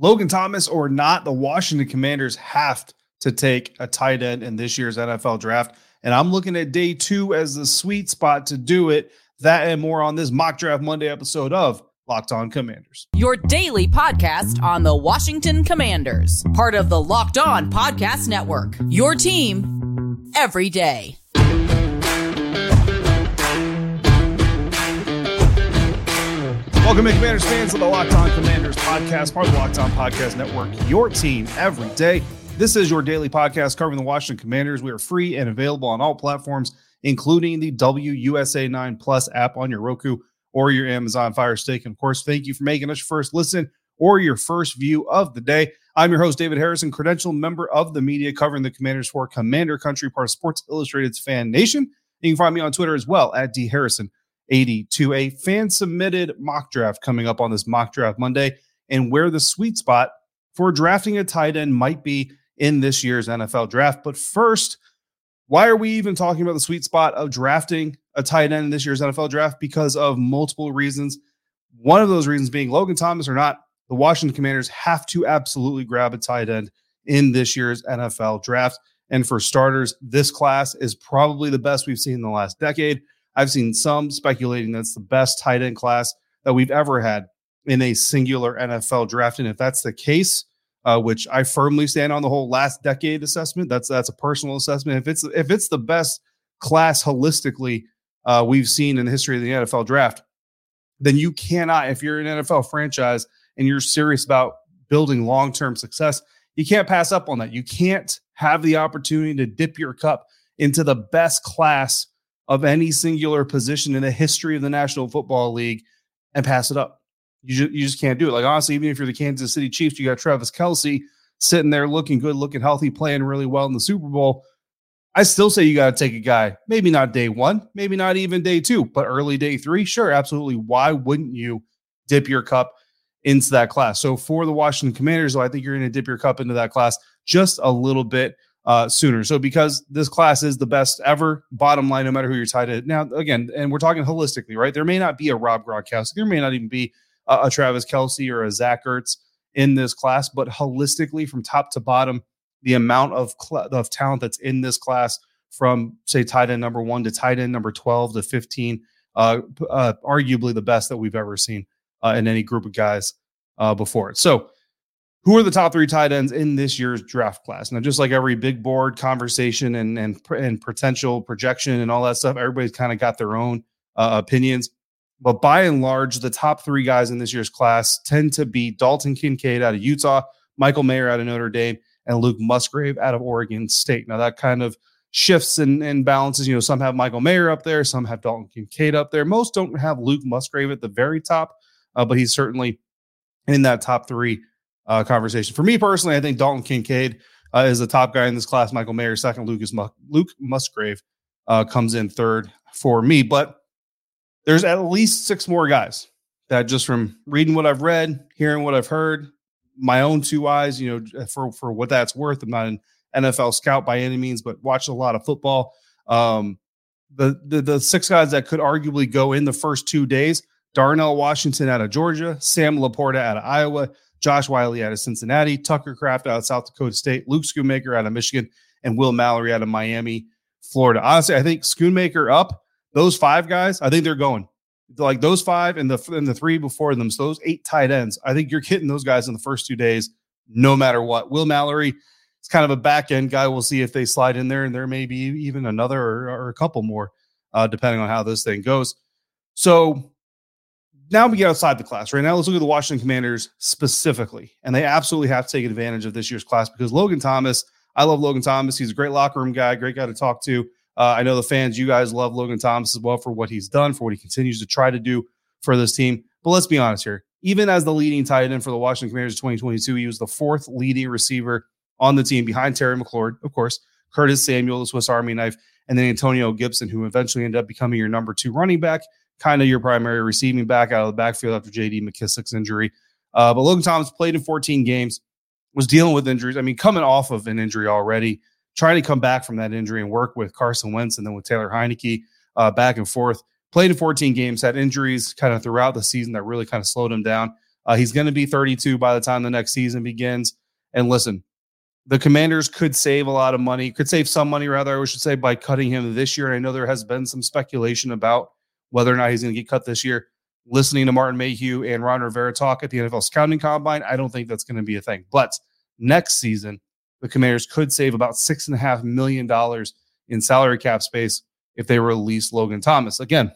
Logan Thomas or not, the Washington Commanders have to take a tight end in this year's NFL draft. And I'm looking at day two as the sweet spot to do it. That and more on this mock draft Monday episode of Locked On Commanders. Your daily podcast on the Washington Commanders, part of the Locked On Podcast Network. Your team every day. Welcome Commanders fans, to the Locked On Commanders podcast, part of the Locked On Podcast Network, your team every day. This is your daily podcast covering the Washington Commanders. We are free and available on all platforms, including the WUSA 9 Plus app on your Roku or your Amazon Fire Stick. And of course, thank you for making us your first listen or your first view of the day. I'm your host, David Harrison, credential member of the media covering the Commanders for Commander Country, part of Sports Illustrated's Fan Nation. You can find me on Twitter as well at D Harrison. 80 to a fan submitted mock draft coming up on this mock draft Monday and where the sweet spot for drafting a tight end might be in this year's NFL draft. But first, why are we even talking about the sweet spot of drafting a tight end in this year's NFL draft? Because of multiple reasons. One of those reasons being Logan Thomas or not, the Washington Commanders have to absolutely grab a tight end in this year's NFL draft. And for starters, this class is probably the best we've seen in the last decade. I've seen some speculating that's the best tight end class that we've ever had in a singular NFL draft. And if that's the case, uh, which I firmly stand on the whole last decade assessment, that's that's a personal assessment. If it's if it's the best class holistically uh, we've seen in the history of the NFL draft, then you cannot, if you're an NFL franchise and you're serious about building long term success, you can't pass up on that. You can't have the opportunity to dip your cup into the best class of any singular position in the history of the National Football League and pass it up. You just, you just can't do it. Like, honestly, even if you're the Kansas City Chiefs, you got Travis Kelce sitting there looking good, looking healthy, playing really well in the Super Bowl. I still say you got to take a guy, maybe not day one, maybe not even day two, but early day three. Sure, absolutely. Why wouldn't you dip your cup into that class? So for the Washington Commanders, I think you're going to dip your cup into that class just a little bit uh, sooner. So because this class is the best ever, bottom line, no matter who you're tied to. Now, again, and we're talking holistically, right? There may not be a Rob Gronkowski, there may not even be a, a Travis Kelce or a Zach Ertz in this class, but holistically, from top to bottom, the amount of cl- of talent that's in this class, from say tight end number one to tight end number twelve to fifteen, uh, uh arguably the best that we've ever seen uh, in any group of guys uh, before. So who are the top three tight ends in this year's draft class? Now, just like every big board conversation and and and potential projection and all that stuff, everybody's kind of got their own uh, opinions. But by and large, the top three guys in this year's class tend to be Dalton Kincaid out of Utah, Michael Mayer out of Notre Dame, and Luke Musgrave out of Oregon State. Now that kind of shifts and, and balances. You know, some have Michael Mayer up there, some have Dalton Kincaid up there. Most don't have Luke Musgrave at the very top, uh, but he's certainly in that top three uh, conversation. For me personally, I think Dalton Kincaid uh, is the top guy in this class. Michael Mayer second. Lucas Mu- Luke Musgrave uh, comes in third for me. But there's at least six more guys that just from reading what I've read, hearing what I've heard, my own two eyes, you know, for for what that's worth. I'm not an NFL scout by any means, but watched a lot of football. Um, the, the the six guys that could arguably go in the first two days: Darnell Washington out of Georgia, Sam LaPorta out of Iowa, Josh Whyle out of Cincinnati, Tucker Kraft out of South Dakota State, Luke Schoonmaker out of Michigan, and Will Mallory out of Miami, Florida. Honestly, I think Schoonmaker up, those five guys, I think they're going. Like those five and the and the three before them, so those eight tight ends, I think you're hitting those guys in the first two days, no matter what. Will Mallory is kind of a back end guy. We'll see if they slide in there, and there may be even another or, or a couple more, uh, depending on how this thing goes. So now we get outside the class. Right now, let's look at the Washington Commanders specifically, and they absolutely have to take advantage of this year's class because Logan Thomas. I love Logan Thomas. He's a great locker room guy, great guy to talk to. Uh, I know the fans, you guys love Logan Thomas as well for what he's done, for what he continues to try to do for this team. But let's be honest here. Even as the leading tight end for the Washington Commanders in 2022, he was the fourth leading receiver on the team behind Terry McLaurin, of course, Curtis Samuel, the Swiss Army knife, and then Antonio Gibson, who eventually ended up becoming your number two running back, kind of your primary receiving back out of the backfield after JD McKissic's injury. Uh, but Logan Thomas played in 14 games, was dealing with injuries. I mean, coming off of an injury already, trying to come back from that injury and work with Carson Wentz and then with Taylor Heinicke uh, back and forth. Played in 14 games, had injuries kind of throughout the season that really kind of slowed him down. Uh, he's going to be 32 by the time the next season begins. And listen, the commanders could save a lot of money, could save some money, rather, I should say, by cutting him this year. And I know there has been some speculation about whether or not he's going to get cut this year. Listening to Martin Mayhew and Ron Rivera talk at the NFL scouting combine, I don't think that's going to be a thing. But next season, the commanders could save about six and a half million dollars in salary cap space if they release Logan Thomas. Again,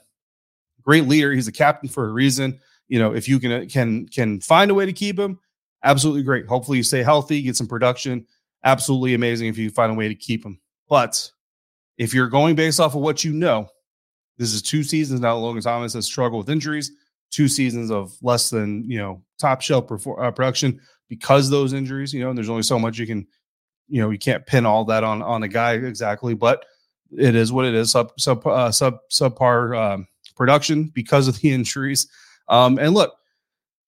great leader. He's a captain for a reason. You know, if you can can can find a way to keep him, absolutely great. Hopefully you stay healthy, get some production absolutely amazing if you find a way to keep him. But if you're going based off of what you know, this is two seasons now. Logan Thomas has struggled with injuries, two seasons of less than you know top shelf uh, production because those injuries. You know, and there's only so much you can, you know, you can't pin all that on on a guy exactly, but it is what it is. Sub sub uh, sub subpar um, production because of the injuries. Um, and look,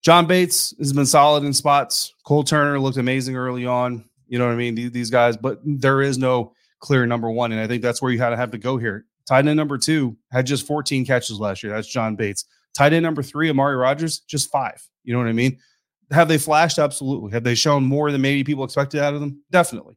John Bates has been solid in spots. Cole Turner looked amazing early on. You know what I mean? These, these guys, but there is no clear number one. And I think that's where you had to have to go here. Tight end number two had just 14 catches last year. That's John Bates. Tight end number three, Armani Rogers, just five. You know what I mean? Have they flashed? Absolutely. Have they shown more than maybe people expected out of them? Definitely.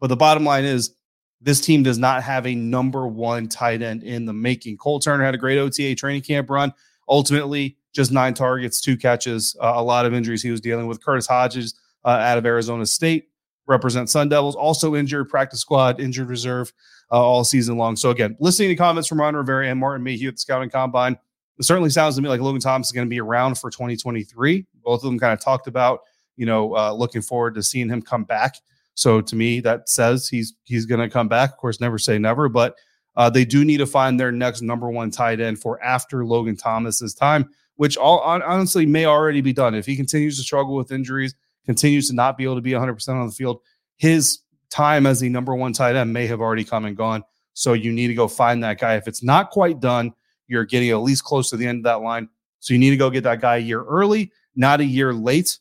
But the bottom line is this team does not have a number one tight end in the making. Cole Turner had a great OTA training camp run. Ultimately, just nine targets, two catches, uh, a lot of injuries he was dealing with. Curtis Hodges uh, out of Arizona State represent Sun Devils. Also injured, practice squad, injured reserve uh, all season long. So again, listening to comments from Ron Rivera and Martin Mayhew at the scouting combine, it certainly sounds to me like Logan Thomas is going to be around for 2023. Both of them kind of talked about, you know, uh, looking forward to seeing him come back. So to me, that says he's he's going to come back. Of course, never say never, but uh, they do need to find their next number one tight end for after Logan Thomas's time, which all honestly may already be done if he continues to struggle with injuries continues to not be able to be 100% on the field, his time as the number one tight end may have already come and gone. So you need to go find that guy. If it's not quite done, you're getting at least close to the end of that line. So you need to go get that guy a year early, not a year late.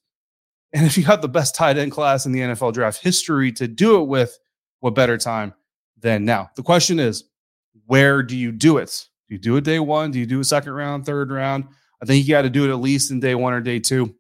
And if you got the best tight end class in the NFL draft history to do it with, what better time than now? The question is, where do you do it? Do you do it day one? Do you do a second round, third round? I think you got to do it at least in day one or day two.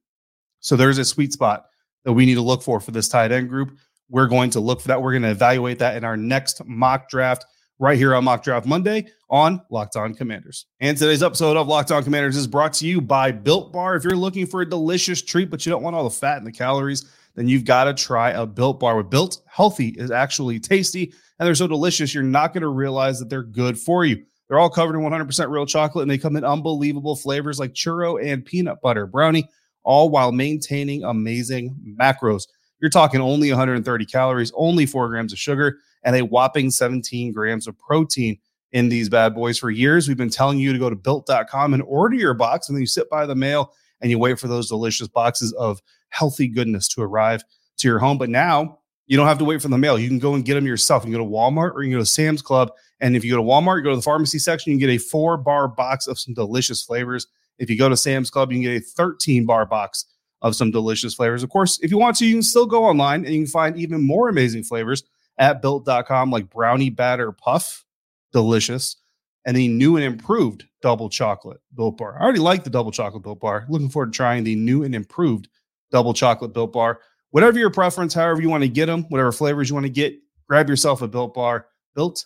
So there's a sweet spot that we need to look for for this tight end group. We're going to look for that. We're going to evaluate that in our next mock draft right here on Mock Draft Monday on Locked On Commanders. And today's episode of Locked On Commanders is brought to you by Built Bar. If you're looking for a delicious treat, but you don't want all the fat and the calories, then you've got to try a Built Bar. With Built, healthy is actually tasty, and they're so delicious, you're not going to realize that they're good for you. They're all covered in 100% real chocolate, and they come in unbelievable flavors like churro and peanut butter brownie all while maintaining amazing macros. You're talking only 130 calories, only four grams of sugar, and a whopping 17 grams of protein in these bad boys. For years, we've been telling you to go to built.com and order your box, and then you sit by the mail and you wait for those delicious boxes of healthy goodness to arrive to your home. But now you don't have to wait for the mail. You can go and get them yourself. You can go to Walmart or you can go to Sam's Club. And if you go to Walmart, you go to the pharmacy section, you can get a four bar box of some delicious flavors if you go to Sam's Club, you can get a 13 bar box of some delicious flavors. Of course, if you want to, you can still go online and you can find even more amazing flavors at built.com, like brownie batter puff, delicious, and the new and improved double chocolate built bar. I already like the double chocolate built bar. Looking forward to trying the new and improved double chocolate built bar. Whatever your preference, however you want to get them, whatever flavors you want to get, grab yourself a built bar. Built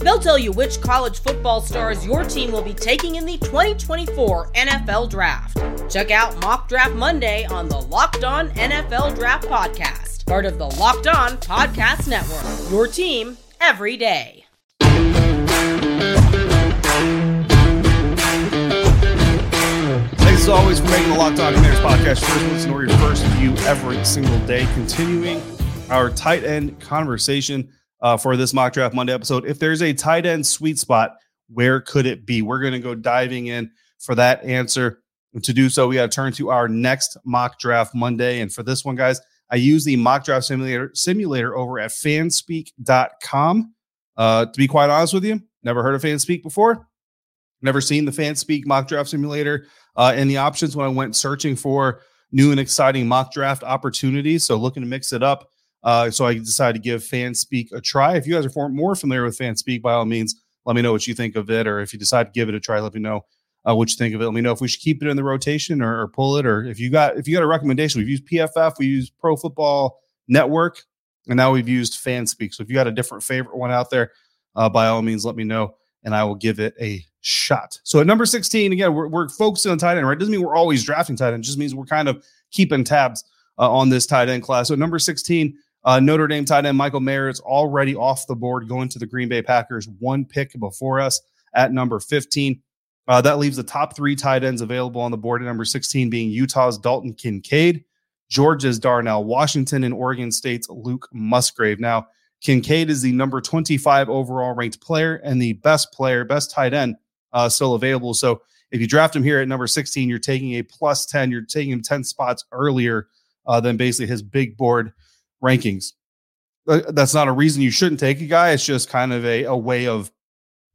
They'll tell you which college football stars your team will be taking in the 2024 NFL Draft. Check out Mock Draft Monday on the Locked On NFL Draft Podcast part of the Locked On Podcast Network. Your team every day. Thanks as always for making the Locked On Commanders podcast first listen or your first view every single day. Continuing our tight end conversation uh, for this mock draft Monday episode. If there's a tight end sweet spot, where could it be? We're going to go diving in for that answer. And to do so, we got to turn to our next mock draft Monday. And for this one, guys, I use the mock draft simulator simulator over at fanspeak.com. Uh, to be quite honest with you, never heard of Fanspeak before. Never seen the Fanspeak mock draft simulator uh, and the options when I went searching for new and exciting mock draft opportunities. So looking to mix it up. Uh, so I decided to give Fanspeak a try. If you guys are more familiar with Fanspeak, by all means, let me know what you think of it. Or if you decide to give it a try, let me know uh, what you think of it. Let me know if we should keep it in the rotation or, or, pull it, or if you got if you got a recommendation. We've used PFF, we use Pro Football Network, and now we've used Fanspeak. So if you got a different favorite one out there, uh, by all means, let me know, and I will give it a shot. So at number sixteen, again, we're, we're focusing on tight end. Right, doesn't mean we're always drafting tight end. Just means we're kind of keeping tabs uh, on this tight end class. So number sixteen. Uh, Notre Dame tight end Michael Mayer is already off the board, going to the Green Bay Packers, one pick before us at number 15. Uh, that leaves the top three tight ends available on the board at number 16 being Utah's Dalton Kincaid, Georgia's Darnell Washington, and Oregon State's Luke Musgrave. Now, Kincaid is the number 25 overall ranked player and the best player, best tight end uh, still available. So if you draft him here at number 16, you're taking a plus 10. You're taking him 10 spots earlier uh, than basically his big board rankings. That's not a reason you shouldn't take a guy. It's just kind of a, a way of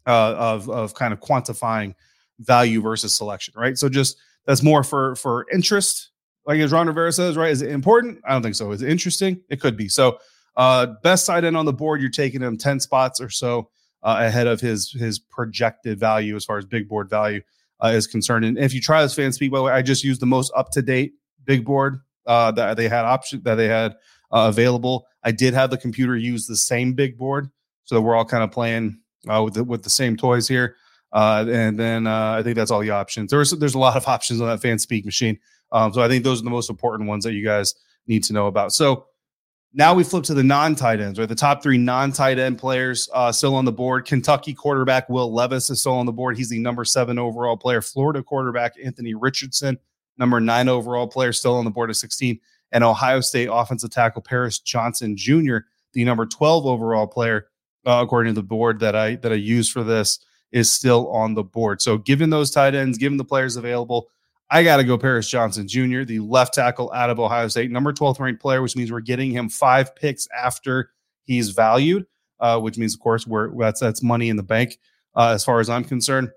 uh, of of kind of quantifying value versus selection, right? So just that's more for for interest. Like as Ron Rivera says, right? Is it important? I don't think so. Is it interesting? It could be. So uh best side end on the board, you're taking him 10 spots or so uh, ahead of his his projected value as far as big board value uh, is concerned. And if you try this fan Fanspeak, by the way, I just used the most up to date big board uh, that they had option that they had uh, available. I did have the computer use the same big board, so that we're all kind of playing uh, with the, with the same toys here. Uh, and then uh, I think that's all the options. There's there's a lot of options on that Fanspeak machine. Um, so I think those are the most important ones that you guys need to know about. So now we flip to the non-tight ends, right? The top three non-tight end players uh, still on the board. Kentucky quarterback Will Levis is still on the board. He's the number seven overall player. Florida quarterback Anthony Richardson, number nine overall player, still on the board at 16. And Ohio State offensive tackle Paris Johnson Jr., the number 12 overall player, uh, according to the board that I that I use for this, is still on the board. So, given those tight ends, given the players available, I got to go Paris Johnson Jr., the left tackle out of Ohio State, number 12th ranked player, which means we're getting him five picks after he's valued, uh, which means, of course, we're that's that's money in the bank uh, as far as I'm concerned.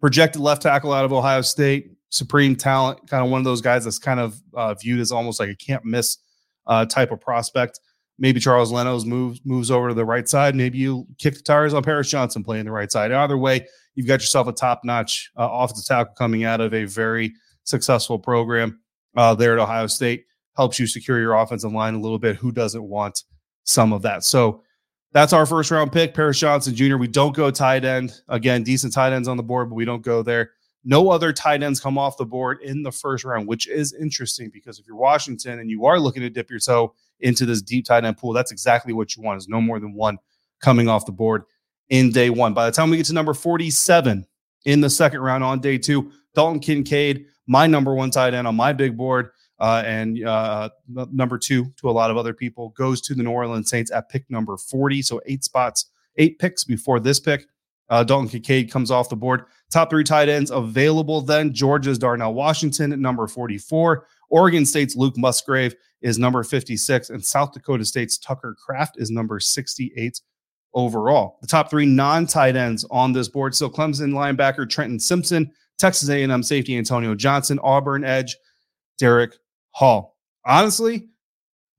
Projected left tackle out of Ohio State, supreme talent, kind of one of those guys that's kind of uh, viewed as almost like a can't miss uh, type of prospect. Maybe Charles Leno's moves moves over to the right side. Maybe you kick the tires on Paris Johnson playing the right side. Either way, you've got yourself a top notch uh, offensive tackle coming out of a very successful program uh, there at Ohio State. Helps you secure your offensive line a little bit. Who doesn't want some of that? So that's our first round pick, Paris Johnson Jr. We don't go tight end. Again, decent tight ends on the board, but we don't go there. No other tight ends come off the board in the first round, which is interesting because if you're Washington and you are looking to dip your toe into this deep tight end pool, that's exactly what you want is no more than one coming off the board in day one. By the time we get to number 47 in the second round on day two, Dalton Kincaid, my number one tight end on my big board, uh, and uh, number two to a lot of other people, goes to the New Orleans Saints at pick number 40. So eight spots, eight picks before this pick. Uh, Dalton Kincaid comes off the board. Top three tight ends available then Georgia's Darnell Washington at number 44. Oregon State's Luke Musgrave is number 56. And South Dakota State's Tucker Kraft is number 68 overall. The top three non-tight ends on this board. So Clemson linebacker Trenton Simpson, Texas A&M safety Antonio Johnson, Auburn edge Derick Hall. Honestly,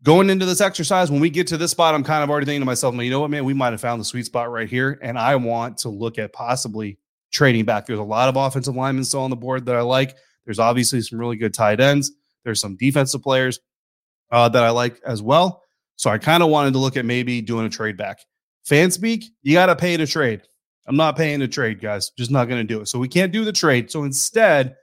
going into this exercise, when we get to this spot, I'm kind of already thinking to myself, you know what, man, we might have found the sweet spot right here. And I want to look at possibly trading back. There's a lot of offensive linemen still on the board that I like. There's obviously some really good tight ends. There's some defensive players uh, that I like as well. So I kind of wanted to look at maybe doing a trade back. Fanspeak, you got to pay to trade. I'm not paying to trade, guys. Just not going to do it. So we can't do the trade. So instead,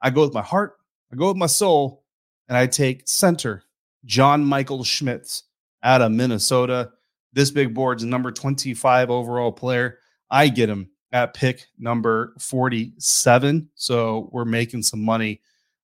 I go with my heart, I go with my soul, and I take center John Michael Schmitz out of Minnesota. This big board's number 25 overall player. I get him at pick number 47. So we're making some money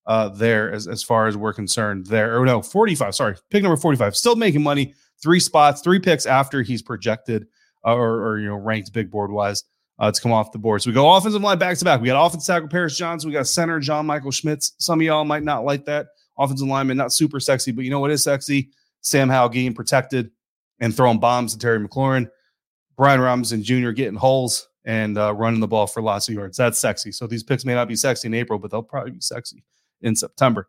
uh, there as, as far as we're concerned there. Or no, 45. Sorry, pick number 45. Still making money. Three spots, three picks after he's projected uh, or, or, you know, ranked big board wise uh, to come off the board. So we go offensive line back to back. We got offensive tackle Paris Johnson. We got center John Michael Schmitz. Some of y'all might not like that. Offensive lineman, not super sexy, but you know what is sexy? Sam Howell getting protected and throwing bombs to Terry McLaurin. Brian Robinson Jr. getting holes and uh, running the ball for lots of yards. That's sexy. So these picks may not be sexy in April, but they'll probably be sexy in September.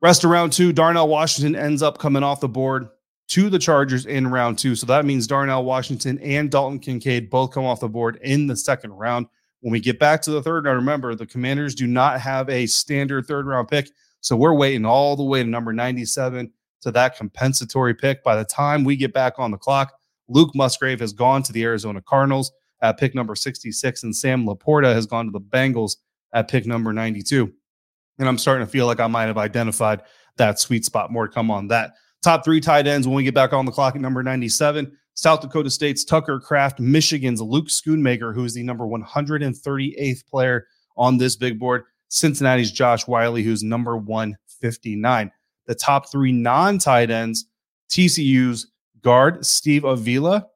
Rest of round two, Darnell Washington ends up coming off the board to the Chargers in round two. So that means Darnell Washington and Dalton Kincaid both come off the board in the second round. When we get back to the third round, remember the Commanders do not have a standard third round pick. So we're waiting all the way to number 97 to that compensatory pick. By the time we get back on the clock, Luke Musgrave has gone to the Arizona Cardinals at pick number 66, and Sam LaPorta has gone to the Bengals at pick number 92. And I'm starting to feel like I might have identified that sweet spot. More to come on that. Top three tight ends when we get back on the clock at number 97. South Dakota State's Tucker Kraft, Michigan's Luke Schoonmaker, who is the number 138th player on this big board. Cincinnati's Josh Whyle, who's number 159. The top three non tight ends, TCU's guard Steve Avila,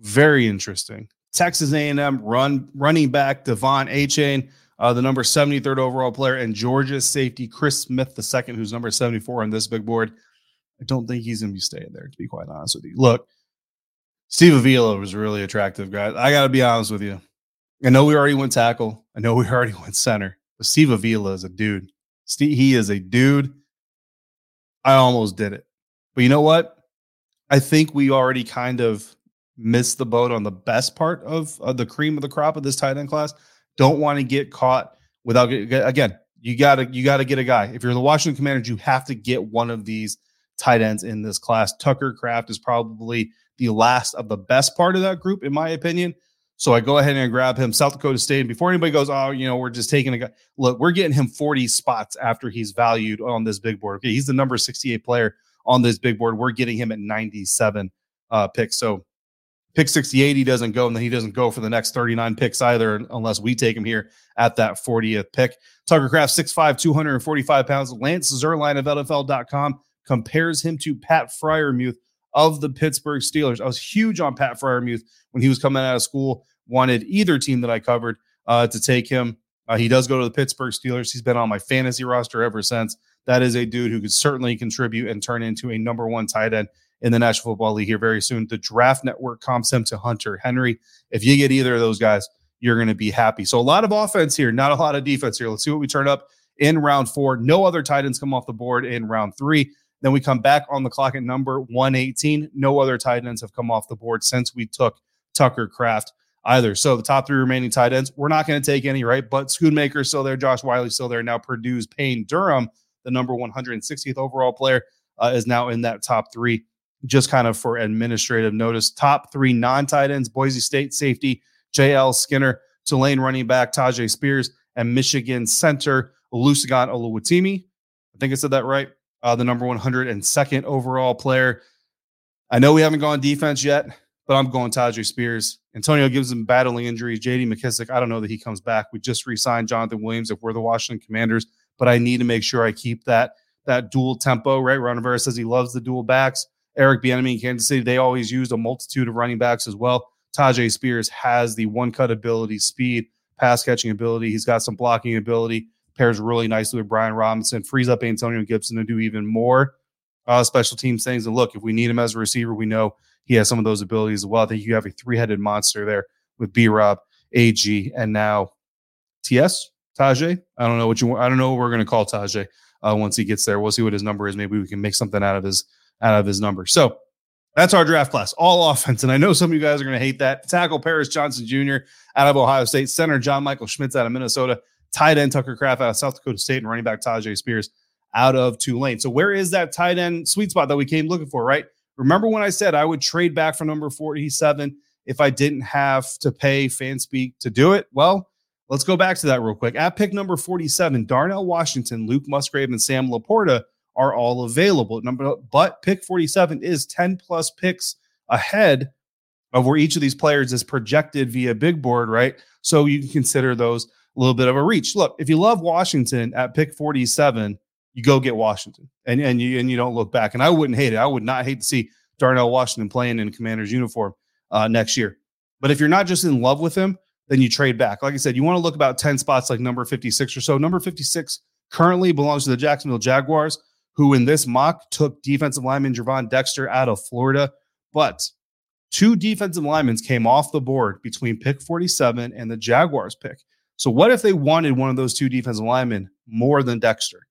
very interesting. Texas A&M run running back De'Von Achane, uh, the number 73rd overall player, and Georgia's safety Chris Smith the second, who's number 74 on this big board. I don't think he's going to be staying there, to be quite honest with you. Look, Steve Avila was really attractive, guys. I got to be honest with you. I know we already went tackle. I know we already went center. But Steve Avila is a dude. Steve, he is a dude. I almost did it. But you know what? I think we already kind of missed the boat on the best part of, of the cream of the crop of this tight end class. Don't want to get caught without again. You gotta you gotta get a guy. If you're the Washington Commanders, you have to get one of these tight ends in this class. Tucker Kraft is probably the last of the best part of that group, in my opinion. So I go ahead and grab him. South Dakota State. And before anybody goes, oh, you know, we're just taking a guy. Look, we're getting him 40 spots after he's valued on this big board. Okay, he's the number 68 player on this big board. We're getting him at 97 uh, picks. So pick 68, he doesn't go, and then he doesn't go for the next 39 picks either, unless we take him here at that 40th pick. Tucker Kraft, 6'5, 245 pounds. Lance Zierlein of NFL.com compares him to Pat Freiermuth of the Pittsburgh Steelers. I was huge on Pat Freiermuth when he was coming out of school. Wanted either team that I covered uh, to take him. Uh, he does go to the Pittsburgh Steelers. He's been on my fantasy roster ever since that is a dude who could certainly contribute and turn into a number one tight end in the National Football League here very soon. The Draft Network comps him to Hunter Henry. If you get either of those guys, you're going to be happy. So a lot of offense here, not a lot of defense here. Let's see what we turn up in round four. No other tight ends come off the board in round three. Then we come back on the clock at number 118. No other tight ends have come off the board since we took Tucker Kraft either. So the top three remaining tight ends, we're not going to take any, right? But Schoonmaker still there, Josh Whyle still there. Now Purdue's Payne Durham the number 160th overall player, uh, is now in that top three. Just kind of for administrative notice, top three non tight ends: Boise State safety J.L. Skinner, Tulane running back Tyjae Spears, and Michigan center Olusegun Oluwatimi. I think I said that right. Uh, the number 102nd overall player. I know we haven't gone defense yet, but I'm going Tyjae Spears. Antonio Gibson battling injuries. JD McKissic, I don't know that he comes back. We just re signed Jonathan Williams if we're the Washington Commanders but I need to make sure I keep that that dual tempo. Right, Ron Rivera says he loves the dual backs. Eric Bieniemy in Kansas City, they always used a multitude of running backs as well. Tyjae Spears has the one cut ability, speed, pass catching ability. He's got some blocking ability. Pairs really nicely with Brian Robinson. Frees up Antonio Gibson to do even more uh, special teams things. And look, if we need him as a receiver, we know he has some of those abilities as well. I think you have a three headed monster there with B Rob, AG, and now TS. Tyjae. I don't know what you. want. I don't know what we're going to call Tyjae uh, once he gets there. We'll see what his number is. Maybe we can make something out of his out of his number. So that's our draft class, all offense. And I know some of you guys are going to hate that. Tackle Paris Johnson Jr. out of Ohio State, center John Michael Schmitz out of Minnesota, tight end Tucker Kraft out of South Dakota State, and running back Tyjae Spears out of Tulane. So where is that tight end sweet spot that we came looking for? Right. Remember when I said I would trade back for number forty-seven if I didn't have to pay FanSpeak to do it? Well Let's go back to that real quick. At pick number 47, Darnell Washington, Luke Musgrave, and Sam LaPorta are all available. Number, but pick 47 is 10 plus picks ahead of where each of these players is projected via big board, right? So you can consider those a little bit of a reach. Look, if you love Washington at pick 47, you go get Washington and, and you and you don't look back. And I wouldn't hate it. I would not hate to see Darnell Washington playing in commander's uniform uh, next year. But if you're not just in love with him, then you trade back. Like I said, you want to look about 10 spots like number 56 or so. Number 56 currently belongs to the Jacksonville Jaguars, who in this mock took defensive lineman Gervon Dexter out of Florida. But two defensive linemen came off the board between pick 47 and the Jaguars pick. So what if they wanted one of those two defensive linemen more than Dexter?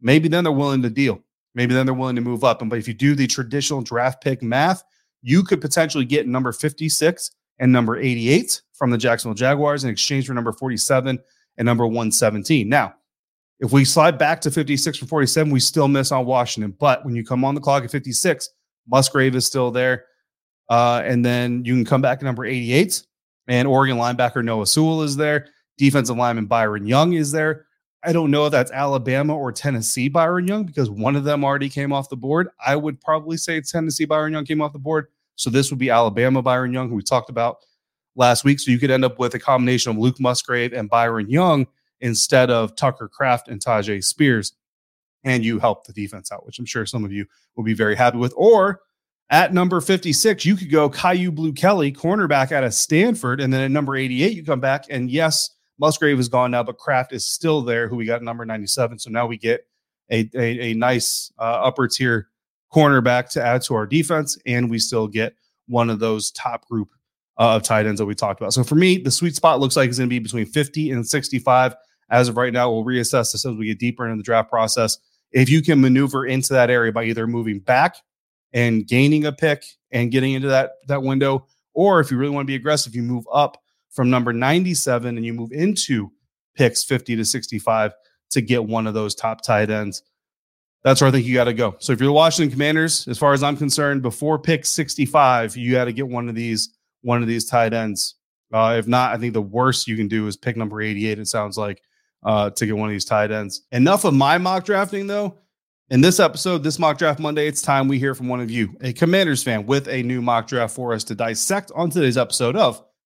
Maybe then they're willing to deal. Maybe then they're willing to move up. And but if you do the traditional draft pick math, you could potentially get number 56 and number 88 from the Jacksonville Jaguars in exchange for number 47 and number 117. Now, if we slide back to 56 from 47, we still miss on Washington. But when you come on the clock at 56, Musgrave is still there. Uh, and then you can come back at number 88, and Oregon linebacker Noah Sewell is there. Defensive lineman Byron Young is there. I don't know if that's Alabama or Tennessee Byron Young because one of them already came off the board. I would probably say it's Tennessee Byron Young came off the board. So this would be Alabama Byron Young, who we talked about last week. So you could end up with a combination of Luke Musgrave and Byron Young instead of Tucker Kraft and Tyjae Spears. And you help the defense out, which I'm sure some of you will be very happy with. Or at number 56, you could go Kyu Blue Kelly, cornerback out of Stanford. And then at number 88, you come back. And yes, Musgrave is gone now, but Kraft is still there, who we got number 97. So now we get a, a, a nice uh, upper tier cornerback to add to our defense. And we still get one of those top group uh, of tight ends that we talked about. So for me, the sweet spot looks like it's going to be between 50 and 65. As of right now, we'll reassess this as we get deeper into the draft process. If you can maneuver into that area by either moving back and gaining a pick and getting into that that window, or if you really want to be aggressive, you move up from number 97 and you move into picks 50 to 65 to get one of those top tight ends. That's where I think you got to go. So if you're the Washington Commanders, as far as I'm concerned, before pick 65, you got to get one of these one of these tight ends. Uh, if not, I think the worst you can do is pick number 88. It sounds like uh, to get one of these tight ends. Enough of my mock drafting, though. In this episode, this mock draft Monday, it's time we hear from one of you, a Commanders fan, with a new mock draft for us to dissect on today's episode of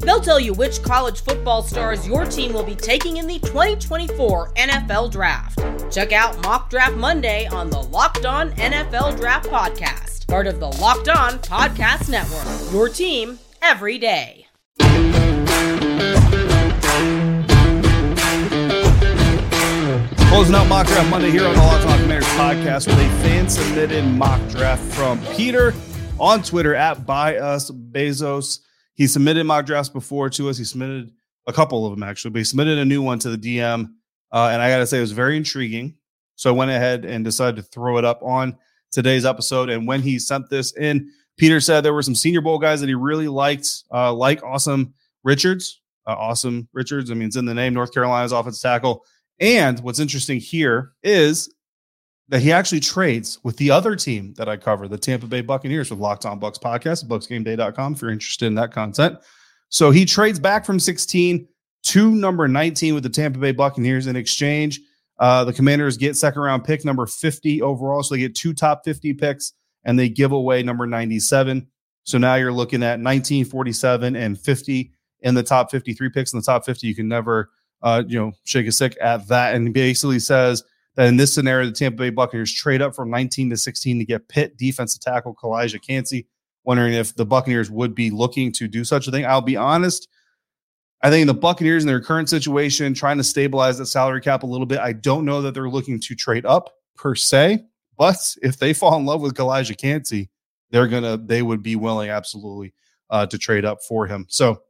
They'll tell you which college football stars your team will be taking in the 2024 NFL Draft. Check out Mock Draft Monday on the Locked On NFL Draft Podcast part of the Locked On Podcast Network. Your team every day. Closing out mock draft Monday here on the Locked On Commanders podcast with a fan submitted mock draft from Peter on Twitter at Buy Us Bezos. He submitted mock drafts before to us. He submitted a couple of them actually, but he submitted a new one to the DM. Uh, and I got to say, it was very intriguing. So I went ahead and decided to throw it up on today's episode. And when he sent this in, Peter said there were some Senior Bowl guys that he really liked, uh, like Awesome Richards. Uh, Asim Richards, I mean, it's in the name, North Carolina's offensive tackle. And what's interesting here is that he actually trades with the other team that I cover, the Tampa Bay Buccaneers with Locked On Bucs podcast, bucsgameday.com if you're interested in that content. So he trades back from 16 to number 19 with the Tampa Bay Buccaneers in exchange uh, the Commanders get second round pick number 50 overall. So they get two top 50 picks and they give away number 97. So now you're looking at 1947 and 50 in the top 53 picks in the top 50. You can never, uh, you know, shake a stick at that. And basically says that in this scenario, the Tampa Bay Buccaneers trade up from 19 to 16 to get Pitt defensive tackle Calijah Kancey. Wondering if the Buccaneers would be looking to do such a thing. I'll be honest, I think the Buccaneers in their current situation, trying to stabilize that salary cap a little bit, I don't know that they're looking to trade up per se. But if they fall in love with Calijah Kancey, they're gonna they would be willing absolutely uh, to trade up for him. So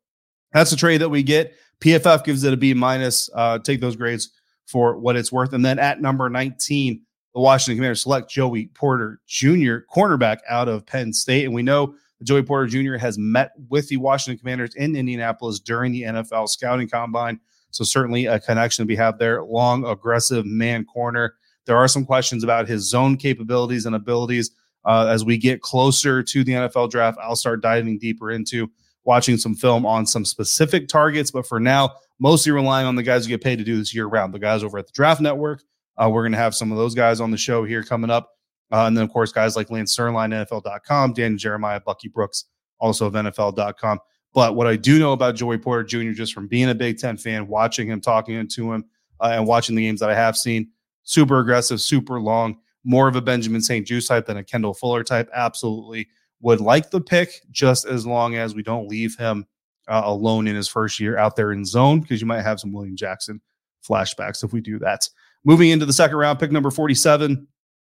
that's the trade that we get. PFF gives it a B minus. Uh, take those grades for what it's worth. And then at number 19, the Washington Commanders select Joey Porter Jr., cornerback out of Penn State. And we know Joey Porter Jr. has met with the Washington Commanders in Indianapolis during the NFL scouting combine. So certainly a connection we have there. Long, aggressive man corner There are some questions about his zone capabilities and abilities. Uh, as we get closer to the NFL draft, I'll start diving deeper into watching some film on some specific targets. But for now, mostly relying on the guys who get paid to do this year round, the guys over at the Draft Network. Uh, we're going to have some of those guys on the show here coming up. Uh, and then, of course, guys like Lance Zierlein, NFL.com, Dan Jeremiah, Bucky Brooks, also of NFL.com. But what I do know about Joey Porter Jr., just from being a Big Ten fan, watching him, talking to him, uh, and watching the games that I have seen, super aggressive, super long, more of a Benjamin St-Juste type than a Kendall Fuller type. Absolutely would like the pick, just as long as we don't leave him uh, alone in his first year out there in zone, because you might have some William Jackson flashbacks if we do that. Moving into the second round, pick number 47.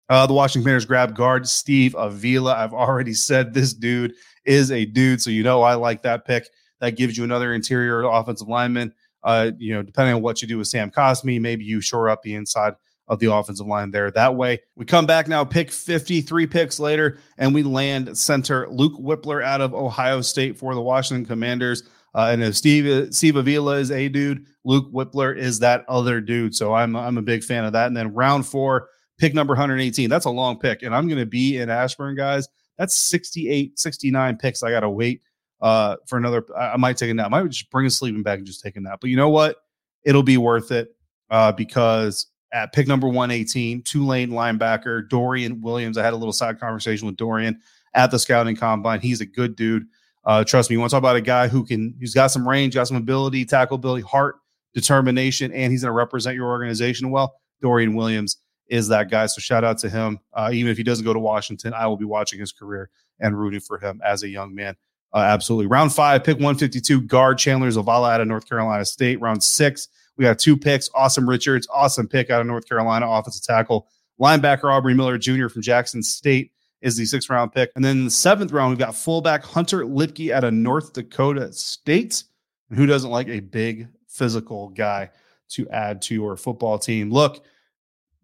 Uh, the Washington Commanders grab guard Steve Avila. I've already said this dude is a dude, so you know I like that pick. That gives you another interior offensive lineman. Uh, you know, depending on what you do with Sam Cosmi, maybe you shore up the inside of the offensive line there. That way, we come back now, pick 53 picks later, and we land center Luke Wypler out of Ohio State for the Washington Commanders. Uh, and if Steve Steve Avila is a dude, Luke Wypler is that other dude. So I'm I'm a big fan of that. And then round four, pick number 118. That's a long pick, and I'm going to be in Ashburn, guys. That's 68, 69 picks. I got to wait uh, for another. I, might take a nap. I might just bring a sleeping bag and just take a nap. But you know what? It'll be worth it uh, because at pick number 118, Tulane linebacker Dorian Williams. I had a little side conversation with Dorian at the scouting combine. He's a good dude. Uh, trust me, you want to talk about a guy who can, who's got some range, got some ability, tackle ability, heart, determination, and he's going to represent your organization well. Dorian Williams is that guy. So shout out to him. Uh, even if he doesn't go to Washington, I will be watching his career and rooting for him as a young man. Uh, absolutely. Round five, pick 152, guard Chandler Zavala out of North Carolina State. Round six, we got two picks. Awesome Richards, awesome pick out of North Carolina, offensive tackle. Linebacker Aubrey Miller Jr. from Jackson State is the sixth round pick. And then in the seventh round, we've got fullback Hunter Luepke out of North Dakota State. And who doesn't like a big physical guy to add to your football team? Look,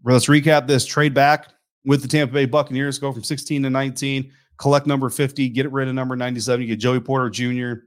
let's recap this trade back with the Tampa Bay Buccaneers, go from 16 to 19, collect number 50, get rid of number 97. You get Joey Porter Jr.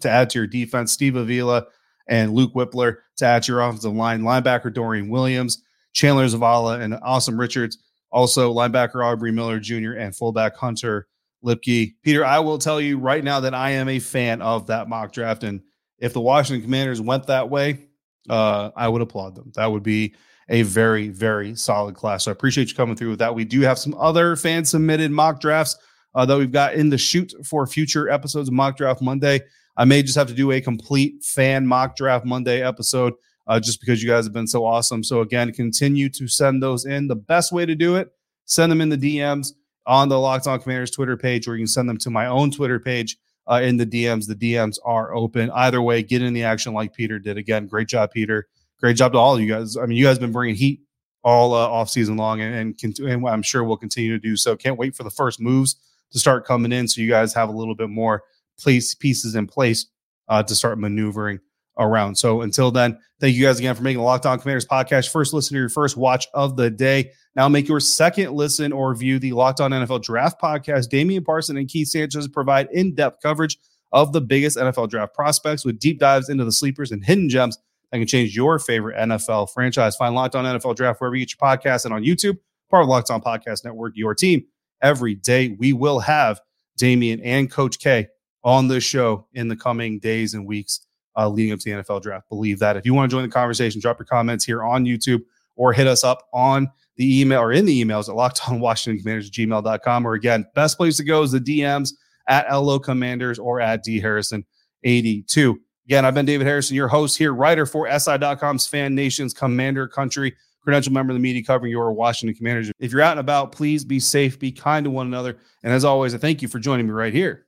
to add to your defense, Steve Avila and Luke Wypler to add to your offensive line, linebacker Dorian Williams, Chandler Zavala, and Awesome Richards. Also, linebacker Aubrey Miller Jr. and fullback Hunter Luepke. Peter, I will tell you right now that I am a fan of that mock draft. And if the Washington Commanders went that way, uh, I would applaud them. That would be a very, very solid class. So I appreciate you coming through with that. We do have some other fan submitted mock drafts uh, that we've got in the shoot for future episodes of Mock Draft Monday. I may just have to do a complete fan mock draft Monday episode uh, just because you guys have been so awesome. So, again, continue to send those in. The best way to do it, send them in the DMs on the Locked On Commanders Twitter page, or you can send them to my own Twitter page uh, in the DMs. The DMs are open. Either way, get in the action like Peter did. Again, great job, Peter. Great job to all of you guys. I mean, you guys have been bringing heat all uh, off season long, and, and, and I'm sure we'll continue to do so. Can't wait for the first moves to start coming in, so you guys have a little bit more place pieces in place uh, to start maneuvering around. So until then, thank you guys again for making the Locked On Commanders podcast first listen to your first watch of the day. Now make your second listen or view the Locked On NFL Draft podcast. Damian Parson and Keith Sanchez provide in-depth coverage of the biggest NFL draft prospects with deep dives into the sleepers and hidden gems that can change your favorite NFL franchise. Find Locked On NFL Draft wherever you get your podcast and on YouTube, part of Locked On Podcast Network, your team. Every day we will have Damian and Coach K on this show in the coming days and weeks uh, leading up to the NFL draft. Believe that. If you want to join the conversation, drop your comments here on YouTube or hit us up on the email or in the emails at lockedonwashingtoncommanders gmail.com. Or again, best place to go is the DMs at LO Commanders or at D Harrison 82. Again, I've been David Harrison, your host here, writer for SI.com's Fan Nations Commander Country, credential member of the media covering your Washington Commanders. If you're out and about, please be safe, be kind to one another. And as always, I thank you for joining me right here